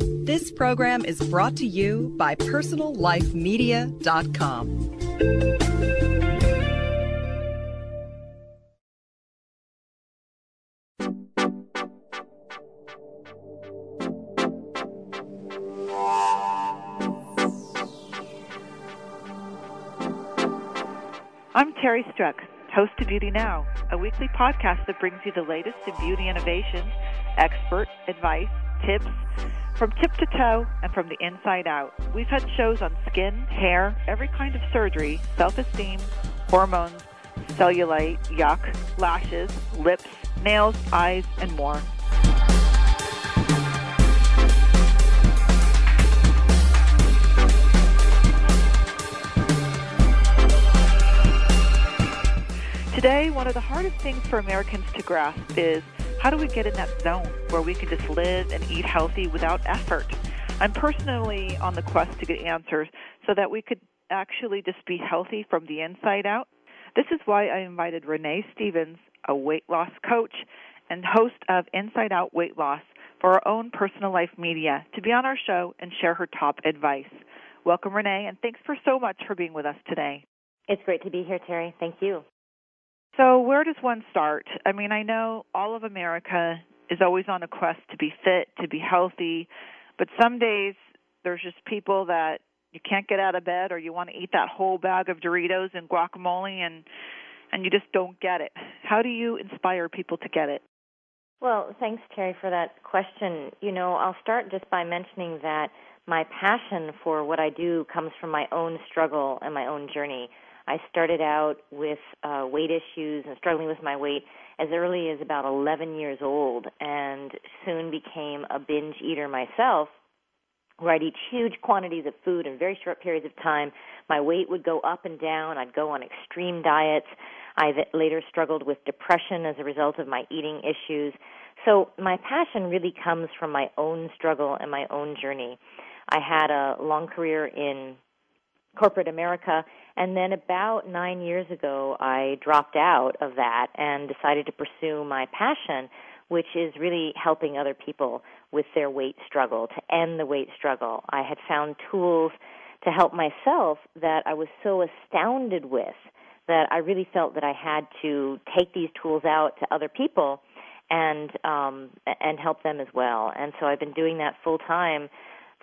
This program is brought to you by PersonalLifeMedia.com. I'm Terry Struck, host of Beauty Now, a weekly podcast that brings you the latest in beauty innovations, expert advice, tips, from tip to toe and from the inside out. We've had shows on skin, hair, every kind of surgery, self esteem, hormones, cellulite, yuck, lashes, lips, nails, eyes, and more. Today, one of the hardest things for Americans to grasp is how do we get in that zone where we can just live and eat healthy without effort? I'm personally on the quest to get answers so that we could actually just be healthy from the inside out. This is why I invited Renee Stephens, a weight loss coach and host of Inside Out Weight Loss for our own personal life media, to be on our show and share her top advice. Welcome, Renee, and thanks for so much for being with us today. It's great to be here, Terry. Thank you. So, where does one start? I mean, I know all of America is always on a quest to be fit, to be healthy, but some days there's just people that you can't get out of bed or you want to eat that whole bag of Doritos and guacamole and and you just don't get it. How do you inspire people to get it? Well, thanks Terry for that question. You know, I'll start just by mentioning that my passion for what I do comes from my own struggle and my own journey. I started out with uh, weight issues and struggling with my weight as early as about 11 years old, and soon became a binge eater myself, where I'd eat huge quantities of food in very short periods of time. My weight would go up and down. I'd go on extreme diets. I later struggled with depression as a result of my eating issues. So my passion really comes from my own struggle and my own journey. I had a long career in corporate America. And then about nine years ago, I dropped out of that and decided to pursue my passion, which is really helping other people with their weight struggle, to end the weight struggle. I had found tools to help myself that I was so astounded with that I really felt that I had to take these tools out to other people and um and help them as well. And so I've been doing that full time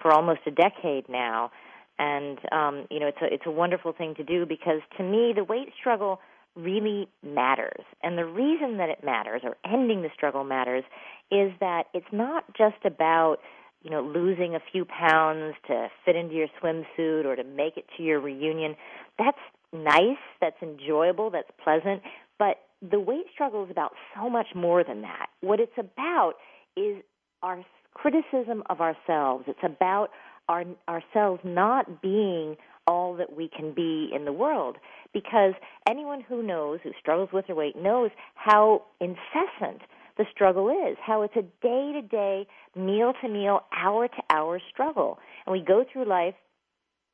for almost a decade now and um, you know it's a it's a wonderful thing to do because to me the weight struggle really matters, and the reason that it matters or ending the struggle matters is that it's not just about you know losing a few pounds to fit into your swimsuit or to make it to your reunion. That's nice, that's enjoyable, that's pleasant, but the weight struggle is about so much more than that. What it's about is our criticism of ourselves. It's about our, ourselves not being all that we can be in the world. Because anyone who knows who struggles with their weight knows how incessant the struggle is how it's a day to day meal to meal hour to hour struggle. And we go through life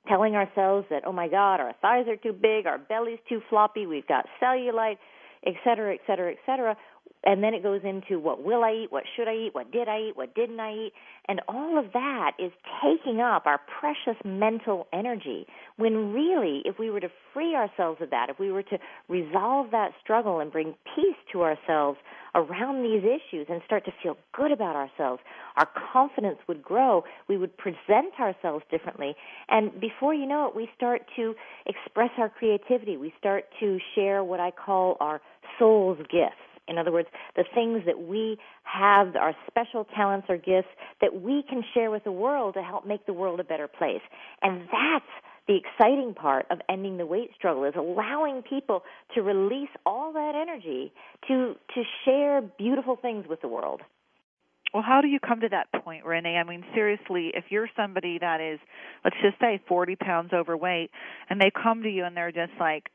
telling ourselves that oh my god our thighs are too big our belly's too floppy we've got cellulite et cetera et cetera et cetera and then it goes into what will I eat, what should I eat, what did I eat, what didn't I eat, and all of that is taking up our precious mental energy. When really, if we were to free ourselves of that, if we were to resolve that struggle and bring peace to ourselves around these issues and start to feel good about ourselves, our confidence would grow. We would present ourselves differently. And before you know it, we start to express our creativity. We start to share what I call our soul's gifts in other words, the things that we have, our special talents or gifts that we can share with the world to help make the world a better place. And that's the exciting part of ending the weight struggle is allowing people to release all that energy to to share beautiful things with the world. Well, how do you come to that point, Renee? I mean, seriously, if you're somebody that is, let's just say, 40 pounds overweight, and they come to you and they're just like,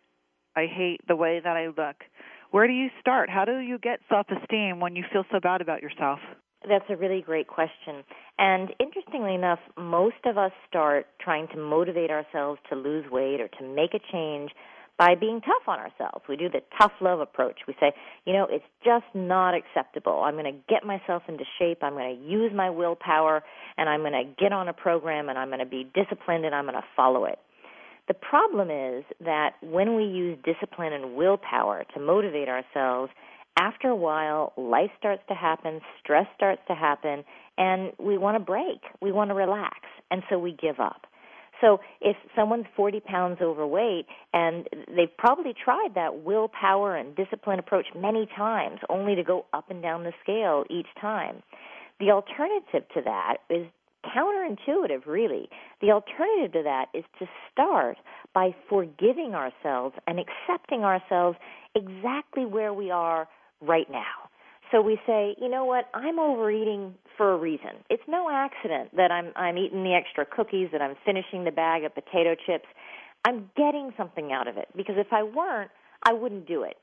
I hate the way that I look where do you start? How do you get self esteem when you feel so bad about yourself? That's a really great question. And interestingly enough, most of us start trying to motivate ourselves to lose weight or to make a change by being tough on ourselves. We do the tough love approach. We say, you know, it's just not acceptable. I'm going to get myself into shape. I'm going to use my willpower and I'm going to get on a program and I'm going to be disciplined and I'm going to follow it. The problem is that when we use discipline and willpower to motivate ourselves, after a while, life starts to happen, stress starts to happen, and we want to break. We want to relax. And so we give up. So if someone's 40 pounds overweight and they've probably tried that willpower and discipline approach many times only to go up and down the scale each time, the alternative to that is counterintuitive, really. The alternative to that is to start by forgiving ourselves and accepting ourselves exactly where we are right now. So we say, you know what, I'm overeating for a reason. It's no accident that I'm I'm eating the extra cookies, that I'm finishing the bag of potato chips. I'm getting something out of it because if I weren't, I wouldn't do it.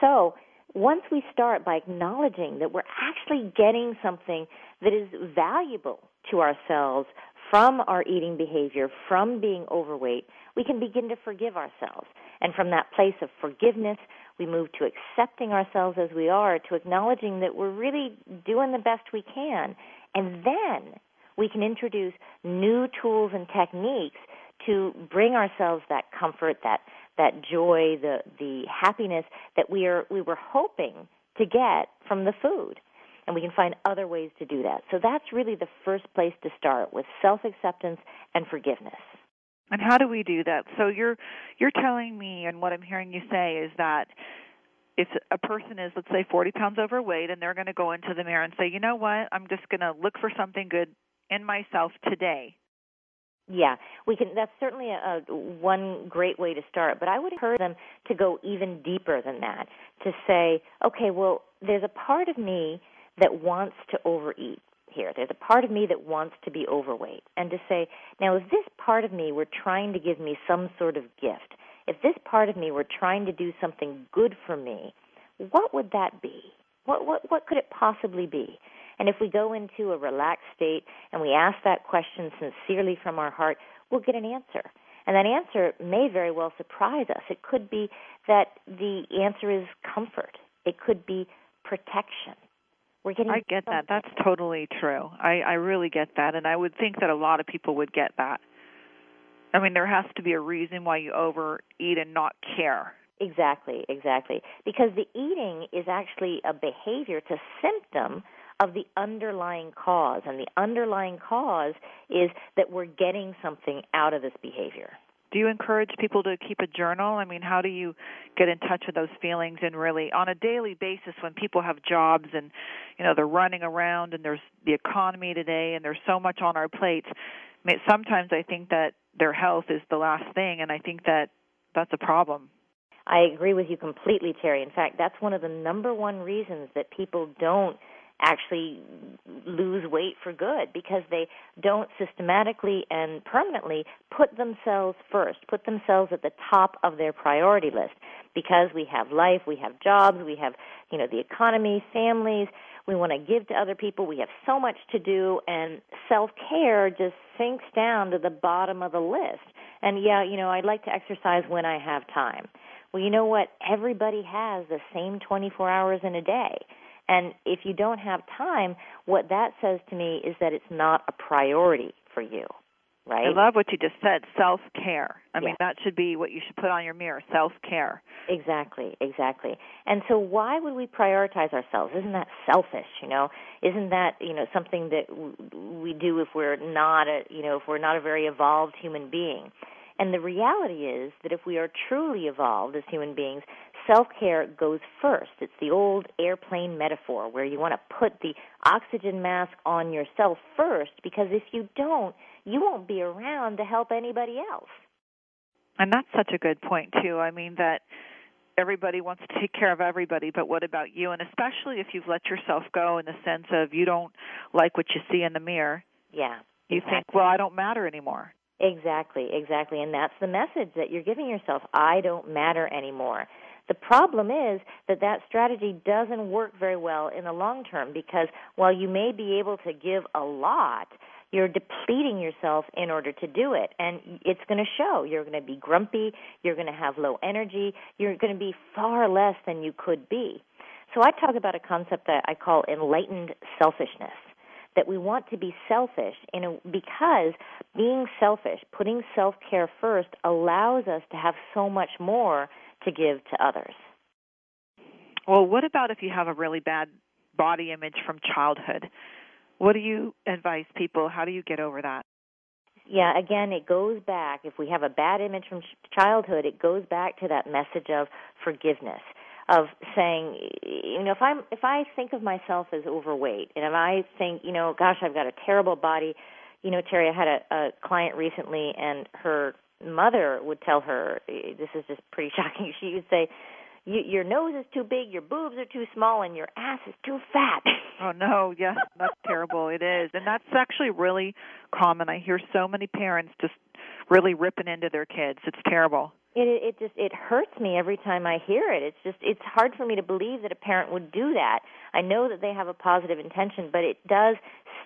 So, once we start by acknowledging that we're actually getting something that is valuable to ourselves from our eating behavior, from being overweight, we can begin to forgive ourselves. And from that place of forgiveness, we move to accepting ourselves as we are, to acknowledging that we're really doing the best we can. And then we can introduce new tools and techniques to bring ourselves that comfort, that that joy, the the happiness that we are we were hoping to get from the food. And we can find other ways to do that. So that's really the first place to start with self acceptance and forgiveness. And how do we do that? So you're you're telling me, and what I'm hearing you say is that if a person is, let's say, 40 pounds overweight, and they're going to go into the mirror and say, you know what, I'm just going to look for something good in myself today. Yeah, we can. That's certainly a, a one great way to start. But I would encourage them to go even deeper than that. To say, okay, well, there's a part of me that wants to overeat here. There's a part of me that wants to be overweight. And to say, now, if this part of me were trying to give me some sort of gift, if this part of me were trying to do something good for me, what would that be? What, what, what could it possibly be? And if we go into a relaxed state and we ask that question sincerely from our heart, we'll get an answer. And that answer may very well surprise us. It could be that the answer is comfort. It could be protection. We're getting I get that. That's totally true. I, I really get that, and I would think that a lot of people would get that. I mean, there has to be a reason why you overeat and not care. Exactly, exactly. Because the eating is actually a behavior, it's a symptom of the underlying cause. And the underlying cause is that we're getting something out of this behavior do you encourage people to keep a journal? I mean, how do you get in touch with those feelings and really on a daily basis when people have jobs and you know they're running around and there's the economy today and there's so much on our plates. I mean, sometimes I think that their health is the last thing and I think that that's a problem. I agree with you completely, Terry. In fact, that's one of the number one reasons that people don't actually lose weight for good because they don't systematically and permanently put themselves first, put themselves at the top of their priority list. Because we have life, we have jobs, we have, you know, the economy, families, we want to give to other people, we have so much to do and self-care just sinks down to the bottom of the list. And yeah, you know, I'd like to exercise when I have time. Well, you know what? Everybody has the same 24 hours in a day. And if you don't have time, what that says to me is that it's not a priority for you. Right? I love what you just said, self care. I mean, that should be what you should put on your mirror, self care. Exactly, exactly. And so, why would we prioritize ourselves? Isn't that selfish? You know, isn't that you know something that we do if we're not a you know if we're not a very evolved human being? And the reality is that if we are truly evolved as human beings, self care goes first. It's the old airplane metaphor where you want to put the oxygen mask on yourself first because if you don't, you won't be around to help anybody else. And that's such a good point, too. I mean, that everybody wants to take care of everybody, but what about you? And especially if you've let yourself go in the sense of you don't like what you see in the mirror. Yeah. You exactly. think, well, I don't matter anymore. Exactly, exactly. And that's the message that you're giving yourself. I don't matter anymore. The problem is that that strategy doesn't work very well in the long term because while you may be able to give a lot, you're depleting yourself in order to do it. And it's going to show. You're going to be grumpy. You're going to have low energy. You're going to be far less than you could be. So I talk about a concept that I call enlightened selfishness. That we want to be selfish in a, because being selfish, putting self care first, allows us to have so much more to give to others. Well, what about if you have a really bad body image from childhood? What do you advise people? How do you get over that? Yeah, again, it goes back. If we have a bad image from childhood, it goes back to that message of forgiveness of saying you know if i'm if i think of myself as overweight and if i think you know gosh i've got a terrible body you know terry i had a, a client recently and her mother would tell her this is just pretty shocking she would say you, your nose is too big, your boobs are too small, and your ass is too fat. oh no, yes, that's terrible. It is, and that's actually really common. I hear so many parents just really ripping into their kids. It's terrible. It it just it hurts me every time I hear it. It's just it's hard for me to believe that a parent would do that. I know that they have a positive intention, but it does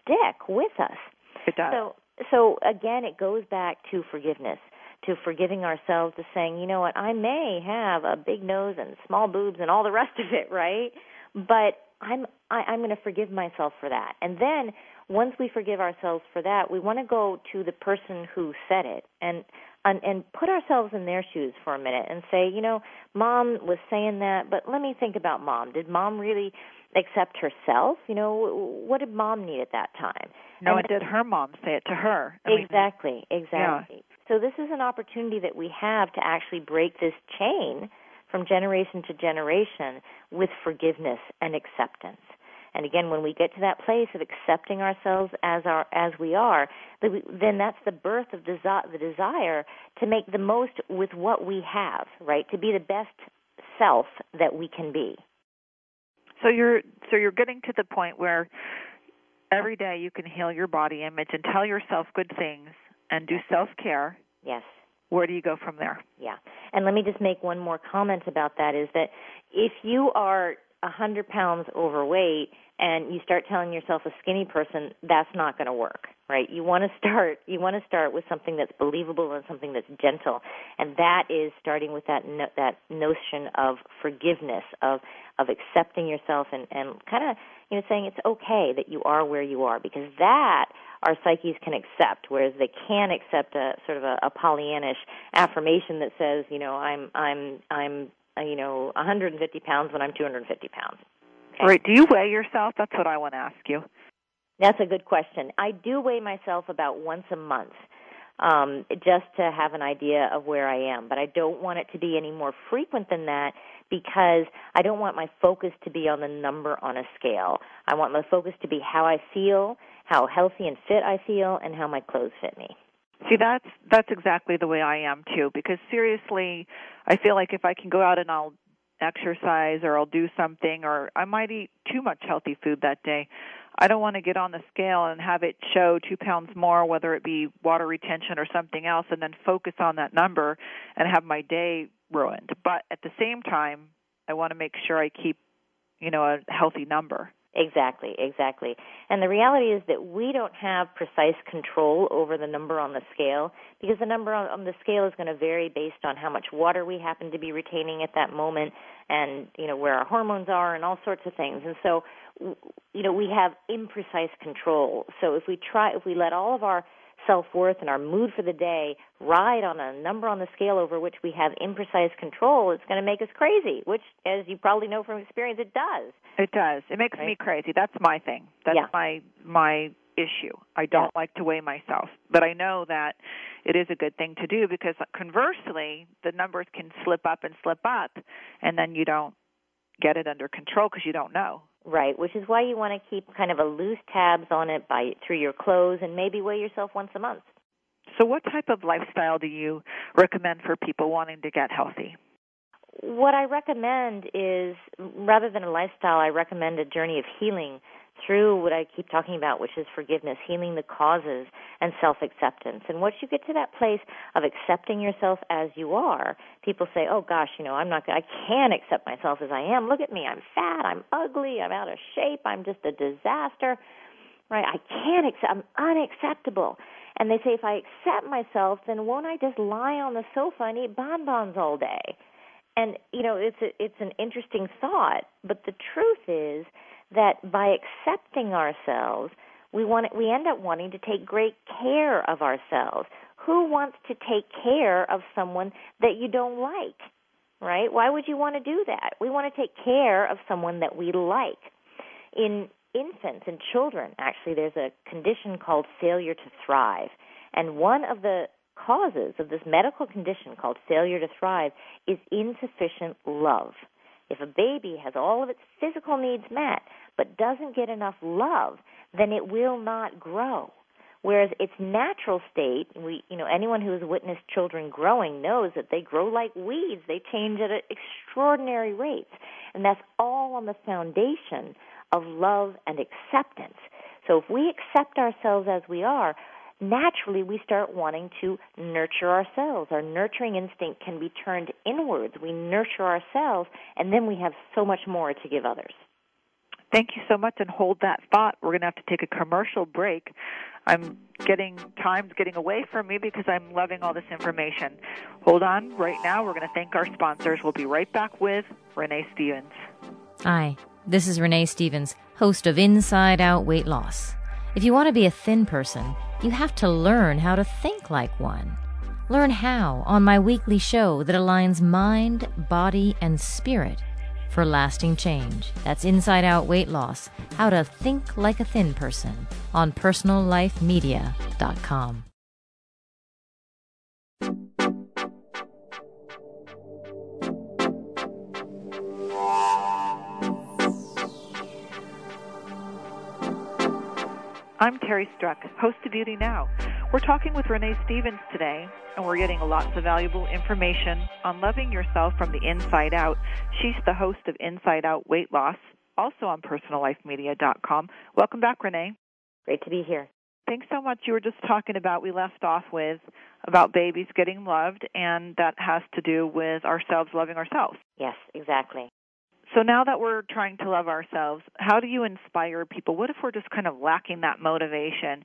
stick with us. It does. So so again, it goes back to forgiveness to forgiving ourselves to saying, you know what, I may have a big nose and small boobs and all the rest of it, right? But I'm I, I'm going to forgive myself for that. And then once we forgive ourselves for that, we want to go to the person who said it and and, and put ourselves in their shoes for a minute and say, you know, mom was saying that, but let me think about mom. Did mom really accept herself? You know, what did mom need at that time? No, and, it did her mom say it to her. Exactly, exactly. Yeah. So this is an opportunity that we have to actually break this chain from generation to generation with forgiveness and acceptance. And again, when we get to that place of accepting ourselves as our as we are, then that's the birth of desi- the desire to make the most with what we have, right? To be the best self that we can be. So you're so you're getting to the point where every day you can heal your body image and tell yourself good things and do self care. Yes. Where do you go from there? Yeah. And let me just make one more comment about that is that if you are a hundred pounds overweight and you start telling yourself a skinny person, that's not going to work, right? You want to start. You want to start with something that's believable and something that's gentle, and that is starting with that no, that notion of forgiveness, of of accepting yourself, and and kind of you know saying it's okay that you are where you are, because that our psyches can accept, whereas they can't accept a sort of a, a Pollyannish affirmation that says, you know, I'm I'm I'm uh, you know 150 pounds when I'm 250 pounds. Okay? Right. Do you weigh yourself? That's what I want to ask you. That's a good question. I do weigh myself about once a month. Um, just to have an idea of where I am. But I don't want it to be any more frequent than that because I don't want my focus to be on the number on a scale. I want my focus to be how I feel, how healthy and fit I feel, and how my clothes fit me. See, that's that's exactly the way I am too. Because seriously, I feel like if I can go out and I'll exercise or I'll do something or I might eat too much healthy food that day. I don't want to get on the scale and have it show two pounds more, whether it be water retention or something else, and then focus on that number and have my day ruined. But at the same time, I want to make sure I keep, you know, a healthy number. Exactly, exactly. And the reality is that we don't have precise control over the number on the scale because the number on, the scale is going to vary based on how much water we happen to be retaining at that moment and, you know, where our hormones are and all sorts of things. And so, you know, we have imprecise control. So if we try, if we let all of our self worth and our mood for the day ride on a number on the scale over which we have imprecise control, it's going to make us crazy, which, as you probably know from experience, it does. It does. It makes right? me crazy. That's my thing. That's yeah. my my issue. I don't yeah. like to weigh myself, but I know that it is a good thing to do because conversely, the numbers can slip up and slip up, and then you don't get it under control because you don't know. Right, which is why you want to keep kind of a loose tabs on it by through your clothes and maybe weigh yourself once a month. So what type of lifestyle do you recommend for people wanting to get healthy? What I recommend is rather than a lifestyle, I recommend a journey of healing through what I keep talking about, which is forgiveness, healing the causes, and self acceptance. And once you get to that place of accepting yourself as you are, people say, "Oh gosh, you know, I'm not. I can't accept myself as I am. Look at me. I'm fat. I'm ugly. I'm out of shape. I'm just a disaster." right? I can't accept, I'm unacceptable. And they say, if I accept myself, then won't I just lie on the sofa and eat bonbons all day? And you know, it's a, it's an interesting thought, but the truth is that by accepting ourselves, we want we end up wanting to take great care of ourselves. Who wants to take care of someone that you don't like? Right? Why would you want to do that? We want to take care of someone that we like. In infants and children, actually, there's a condition called failure to thrive. And one of the causes of this medical condition called failure to thrive is insufficient love. If a baby has all of its physical needs met but doesn't get enough love, then it will not grow. Whereas its natural state, we, you know, anyone who has witnessed children growing knows that they grow like weeds. They change at extraordinary rates. And that's all on the foundation of love and acceptance. So if we accept ourselves as we are, naturally we start wanting to nurture ourselves. Our nurturing instinct can be turned inwards. We nurture ourselves, and then we have so much more to give others. Thank you so much, and hold that thought. We're going to have to take a commercial break. I'm getting time's getting away from me because I'm loving all this information. Hold on, right now we're going to thank our sponsors. We'll be right back with Renee Stephens. Hi, this is Renee Stephens, host of Inside Out Weight Loss. If you want to be a thin person, you have to learn how to think like one. Learn how on my weekly show that aligns mind, body, and spirit for lasting change. That's Inside Out Weight Loss How to Think Like a Thin Person on PersonalLifeMedia.com. I'm Terry Struck, host of Beauty Now. We're talking with Renee Stephens today, and we're getting lots of valuable information on loving yourself from the inside out. She's the host of Inside Out Weight Loss, also on PersonalLifeMedia.com. Welcome back, Renee. Great to be here. Thanks so much. You were just talking about, we left off with about babies getting loved, and that has to do with ourselves loving ourselves. Yes, exactly. So now that we're trying to love ourselves, how do you inspire people? What if we're just kind of lacking that motivation?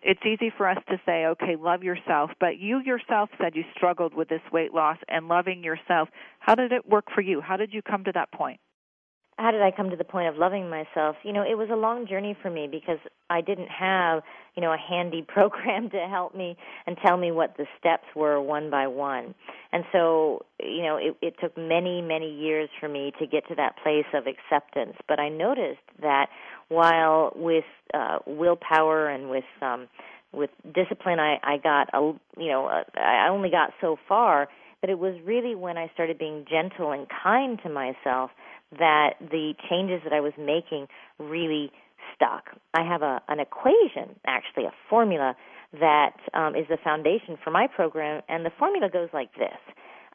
It's easy for us to say, okay, love yourself, but you yourself said you struggled with this weight loss and loving yourself. How did it work for you? How did you come to that point? How did I come to the point of loving myself? You know, it was a long journey for me because I didn't have, you know, a handy program to help me and tell me what the steps were one by one. And so, you know, it, it took many, many years for me to get to that place of acceptance. But I noticed that while with uh, willpower and with um, with discipline, I, I got a, you know, uh, I only got so far. But it was really when I started being gentle and kind to myself that the changes that I was making really stuck. I have a an equation, actually a formula that um, is the foundation for my program, and the formula goes like this: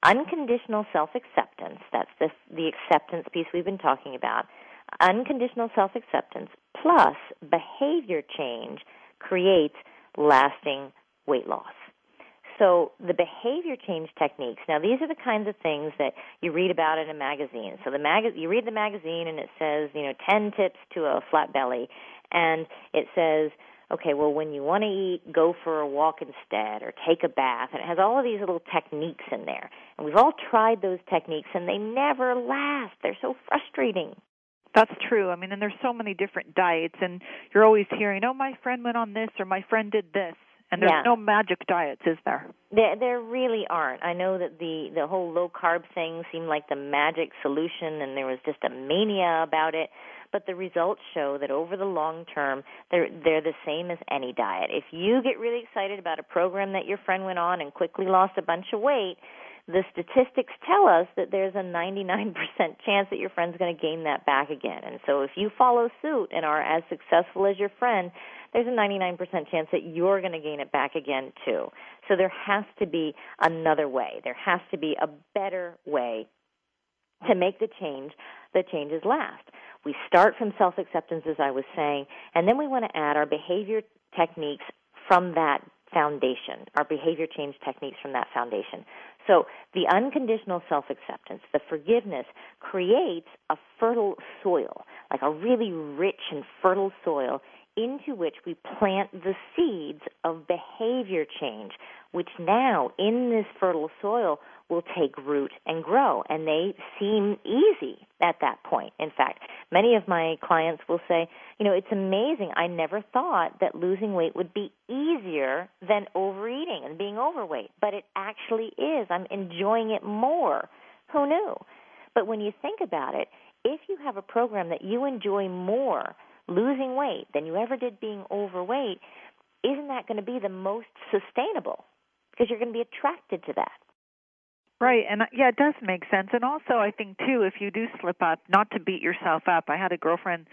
unconditional self acceptance. That's the the acceptance piece we've been talking about. Unconditional self acceptance plus behavior change creates lasting weight loss. So the behavior change techniques. Now these are the kinds of things that you read about in a magazine. So the mag- you read the magazine and it says, you know, 10 tips to a flat belly and it says okay, well, when you want to eat, go for a walk instead or take a bath. And it has all of these little techniques in there. And we've all tried those techniques and they never last. They're so frustrating. That's true. I mean, and there's so many different diets and you're always hearing, "Oh, my friend went on this or my friend did this." And there's yeah. no magic diets, is there? There, there really aren't. I know that the the whole low carb thing seemed like the magic solution, and there was just a mania about it. But the results show that over the long term, they're they're the same as any diet. If you get really excited about a program that your friend went on and quickly lost a bunch of weight, the statistics tell us that there's a 99% chance that your friend's going to gain that back again. And so if you follow suit and are as successful as your friend, there's a 99% chance that you're going to gain it back again too. So there has to be another way. There has to be a better way to make the change the changes last. We start from self acceptance, as I was saying, and then we want to add our behavior techniques from that foundation, our behavior change techniques from that foundation. So the unconditional self acceptance, the forgiveness, creates a fertile soil, like a really rich and fertile soil into which we plant the seeds of behavior change, which now in this fertile soil will take root and grow. And they seem easy at that point. In fact, many of my clients will say, you know, it's amazing. I never thought that losing weight would be easier than overeating and being overweight, but it actually is. I'm enjoying it more. Who knew? But when you think about it, if you have a program that you enjoy more losing weight than you ever did being overweight, isn't that going to be the most sustainable? Because you're going to be attracted to that. Right, and uh, yeah, it does make sense. And also, I think too, if you do slip up, not to beat yourself up. I had a girlfriend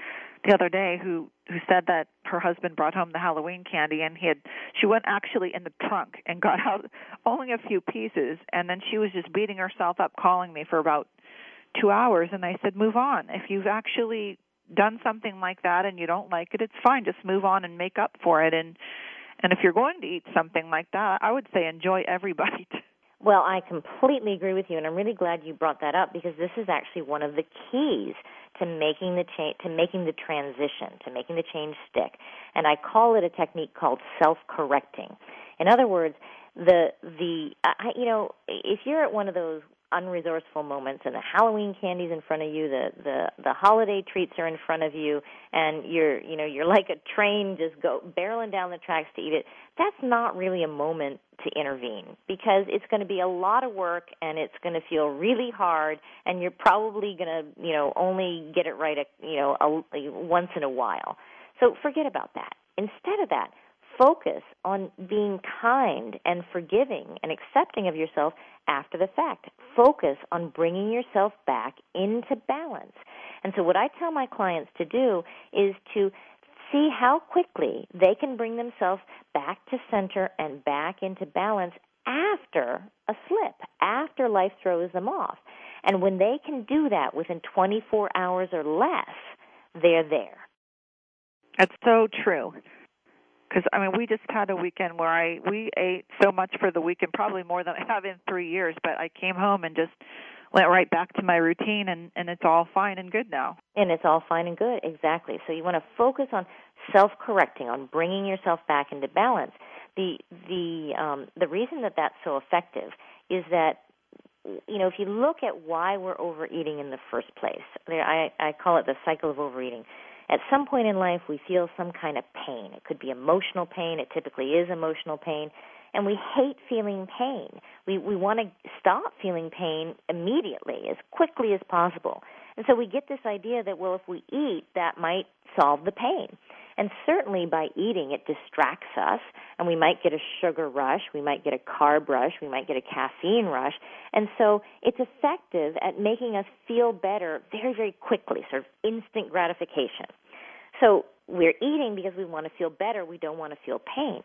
the other day who who said that her husband brought home the Halloween candy, and he had she went actually in the trunk and got out only a few pieces, and then she was just beating herself up, calling me for about two hours. And I said, move on. If you've actually done something like that and you don't like it, it's fine. Just move on and make up for it. And and if you're going to eat something like that, I would say enjoy every bite. Well, I completely agree with you, and I'm really glad you brought that up because this is actually one of the keys to making the change, to making the transition, to making the change stick. And I call it a technique called self-correcting. In other words, the the I, you know, if you're at one of those unresourceful moments and the Halloween candies in front of you, the the the holiday treats are in front of you and you're you know, you're like a train just go barreling down the tracks to eat it. That's not really a moment to intervene because it's going to be a lot of work and it's going to feel really hard and you're probably going to, you know, only get it right, a, you know, a, a, once in a while. So forget about that. Instead of that, focus on being kind and forgiving and accepting of yourself after the fact. Focus on bringing yourself back into balance. And so what I tell my clients to do is to see how quickly they can bring themselves back to center and back into balance after a slip, after life throws them off. And when they can do that within 24 hours or less, they're there. That's so true because I mean we just had a weekend where I we ate so much for the weekend, probably more than I have in three years. But I came home and just went right back to my routine, and and it's all fine and good now. And it's all fine and good, exactly. So you want to focus on self-correcting, on bringing yourself back into balance. The the um, the reason that that's so effective is that you know if you look at why we're overeating in the first place, I I call it the cycle of overeating at some point in life we feel some kind of pain. It could be emotional pain. It typically is emotional pain. And we hate feeling pain. We, we want to stop feeling pain immediately, as quickly as possible. And so we get this idea that, well, if we eat, that might solve the pain. And certainly by eating, it distracts us, and we might get a sugar rush, we might get a carb rush, we might get a caffeine rush. And so it's effective at making us feel better very, very quickly, sort of instant gratification. So we're eating because we want to feel better, we don't want to feel pain.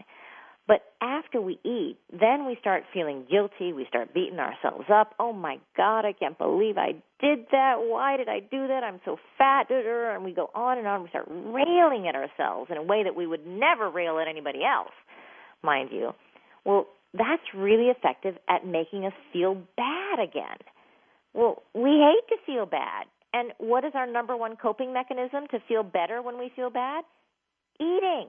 But after we eat, then we start feeling guilty. We start beating ourselves up. Oh my God, I can't believe I did that. Why did I do that? I'm so fat. And we go on and on. We start railing at ourselves in a way that we would never rail at anybody else, mind you. Well, that's really effective at making us feel bad again. Well, we hate to feel bad. And what is our number one coping mechanism to feel better when we feel bad? Eating.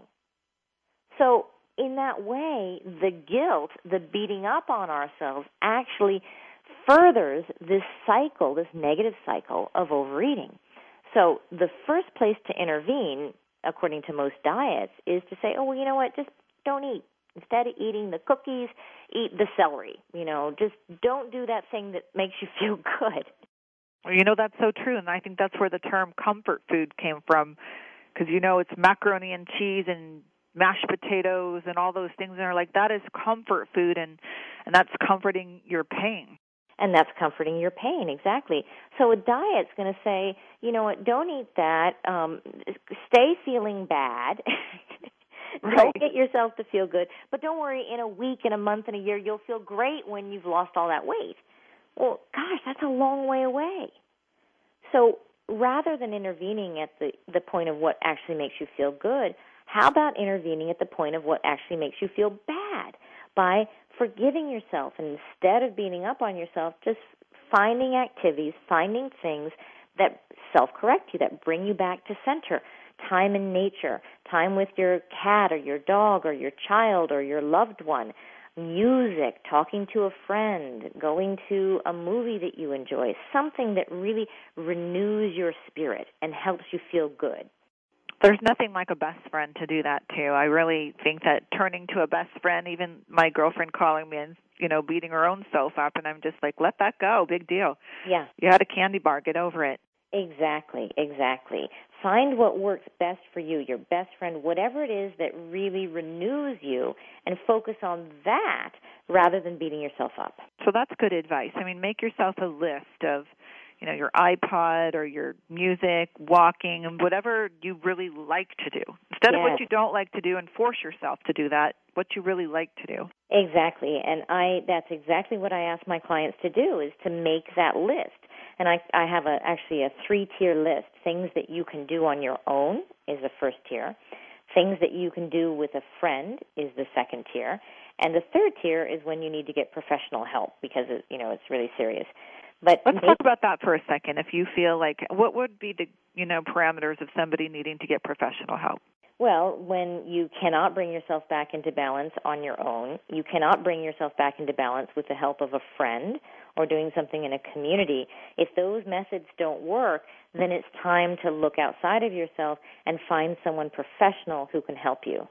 So in that way, the guilt, the beating up on ourselves, actually furthers this cycle, this negative cycle of overeating. So the first place to intervene, according to most diets, is to say, oh, well, you know what, just don't eat. Instead of eating the cookies, eat the celery. You know, just don't do that thing that makes you feel good. You know, that's so true. And I think that's where the term comfort food came from. Because, you know, it's macaroni and cheese and mashed potatoes and all those things and are like that is comfort food and and that's comforting your pain and that's comforting your pain exactly so a diet's going to say you know what don't eat that um stay feeling bad right. don't get yourself to feel good but don't worry in a week in a month in a year you'll feel great when you've lost all that weight well gosh that's a long way away. So rather than intervening at the the point of what actually makes you feel good how about intervening at the point of what actually makes you feel bad? By forgiving yourself and instead of beating up on yourself, just finding activities, finding things that self correct you, that bring you back to center. time in nature, time with your cat or your dog or your child or your loved one, music, talking to a friend, going to a movie that you enjoy, something that really renews your spirit and helps you feel good. There's nothing like a best friend to do that too. I really think that turning to a best friend, even my girlfriend calling me and you know beating her own self up, and I'm just like, let that go, big deal. Yeah. You had a candy bar, get over it. Exactly, exactly. Find what works best for you, your best friend, whatever it is that really renews you, and focus on that rather than beating yourself up. So that's good advice. I mean, make yourself a list of, you know, your iPod or your music, walking, and whatever you really like to do. Instead yes. of what you don't like to do and force yourself to do that, what you really like to do. Exactly. And I that's exactly what I ask my clients to do is to make that list and I, I have a, actually a three tier list. Things that you can do on your own is the first tier. Things that you can do with a friend is the second tier. And the third tier is when you need to get professional help because it, you know it's really serious. But let's talk about that for a second. If you feel like, what would be the you know parameters of somebody needing to get professional help? Well, when you cannot bring yourself back into balance on your own, you cannot bring yourself back into balance with the help of a friend or doing something in a community. If those methods don't work, then it's time to look outside of yourself and find someone professional who can help you.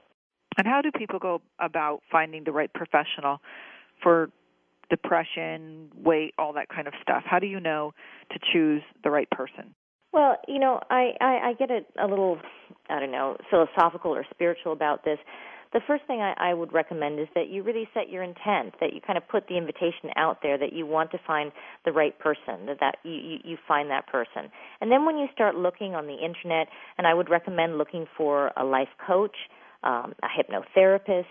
And how do people go about finding the right professional for depression, weight, all that kind of stuff? How do you know to choose the right person? Well, you know, I I, I get a, a little, I don't know, philosophical or spiritual about this. The first thing I, I would recommend is that you really set your intent, that you kind of put the invitation out there that you want to find the right person, that that you, you, you find that person, and then when you start looking on the internet, and I would recommend looking for a life coach, um, a hypnotherapist,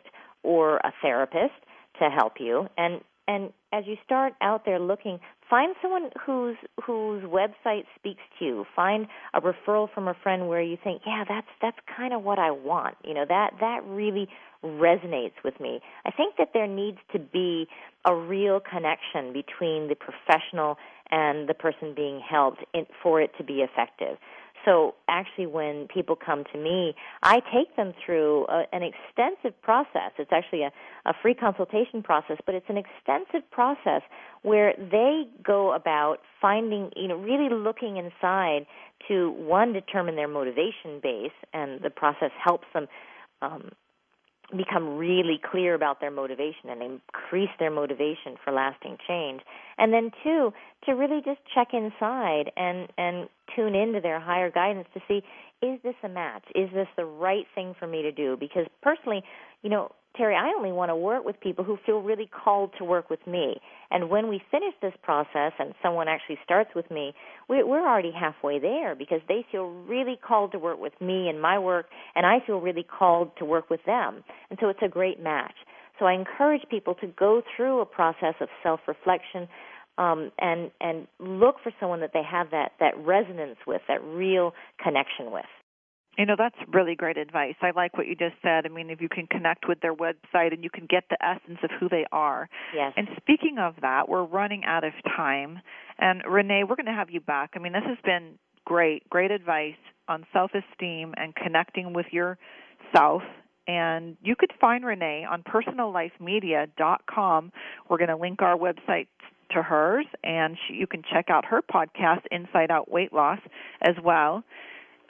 or a therapist to help you, and and as you start out there looking, find someone whose whose website speaks to you. Find a referral from a friend where you think, yeah, that's that's kind of what I want. You know, that that really resonates with me. I think that there needs to be a real connection between the professional and the person being helped in, for it to be effective. So actually, when people come to me, I take them through a, an extensive process. It's actually a, a free consultation process, but it's an extensive process where they go about finding, you know, really looking inside to one determine their motivation base, and the process helps them um, become really clear about their motivation and increase their motivation for lasting change. And then two to really just check inside and and tune into their higher guidance to see is this a match is this the right thing for me to do because personally you know Terry, I only want to work with people who feel really called to work with me. And when we finish this process and someone actually starts with me, we're already halfway there because they feel really called to work with me and my work, and I feel really called to work with them. And so it's a great match. So I encourage people to go through a process of self-reflection um, and and look for someone that they have that that resonance with, that real connection with. You know, that's really great advice. I like what you just said. I mean, if you can connect with their website and you can get the essence of who they are. Yes. And speaking of that, we're running out of time. And Renee, we're going to have you back. I mean, this has been great, great advice on self esteem and connecting with yourself. And you could find Renee on personallifemedia.com. We're going to link our website to hers, and she, you can check out her podcast, Inside Out Weight Loss, as well.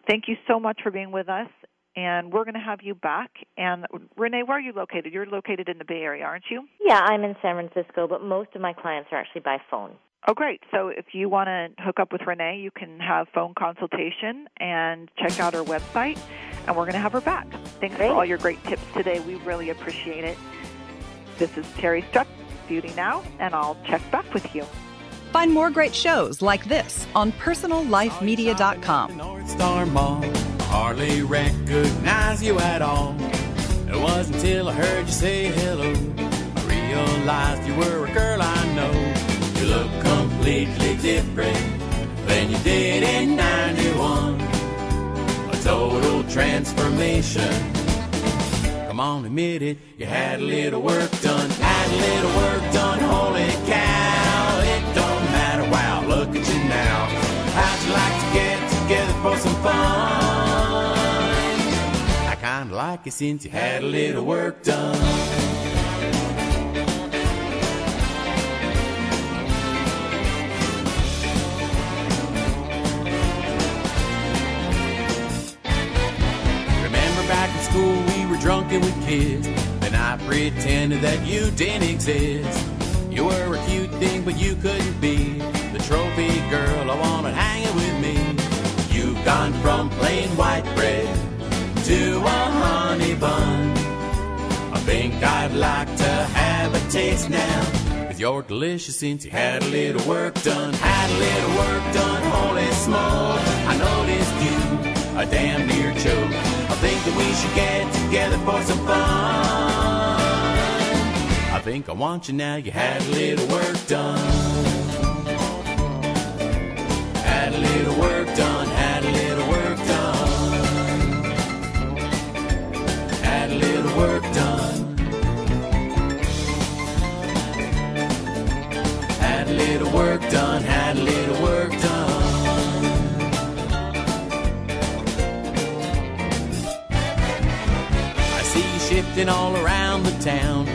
Thank you so much for being with us. And we're going to have you back. And Renee, where are you located? You're located in the Bay Area, aren't you? Yeah, I'm in San Francisco, but most of my clients are actually by phone. Oh, great. So if you want to hook up with Renee, you can have phone consultation and check out her website, and we're going to have her back. Thanks great. for all your great tips today. We really appreciate it. This is Terry Struck, Beauty Now, and I'll check back with you. Find more great shows like this on personallifemedia.com. North Star Mall, hardly recognize you at all. It wasn't until I heard you say hello, I realized you were a girl I know. You look completely different than you did in 91. A total transformation. Come on, admit it, you had a little work done, a little work done, holy cow, it don't matter, wow, look at you now. How'd you like to get together for some fun? I kinda like it since you had a little work done. Remember back in school we were drunk and we kissed. Then I pretended that you didn't exist. You were a cute thing, but you couldn't be the trophy girl I wanted hanging with me. You've gone from plain white bread to a honey bun. I think I'd like to have a taste now. Cause you're delicious since you had a little work done. Had a little work done, holy smoke. I noticed you a damn near choke. I think that we should get together for some fun. Think I want you now, you had a little work done. Had a little work done, had a little work done. Had a little work done. Had a little work done, had a little work done. I see you shifting all around the town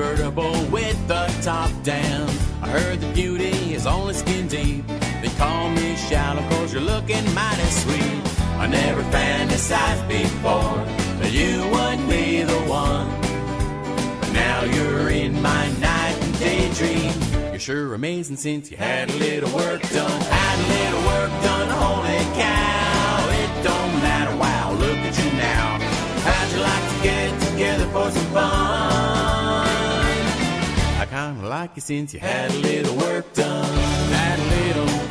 convertible with the top down. I heard the beauty is only skin deep. They call me shallow cause you're looking mighty sweet. I never fantasized before that you would be the one. But now you're in my night and day dream. You're sure amazing since you had a little work done. Had a little work done, like you since you had a little work done. Had a little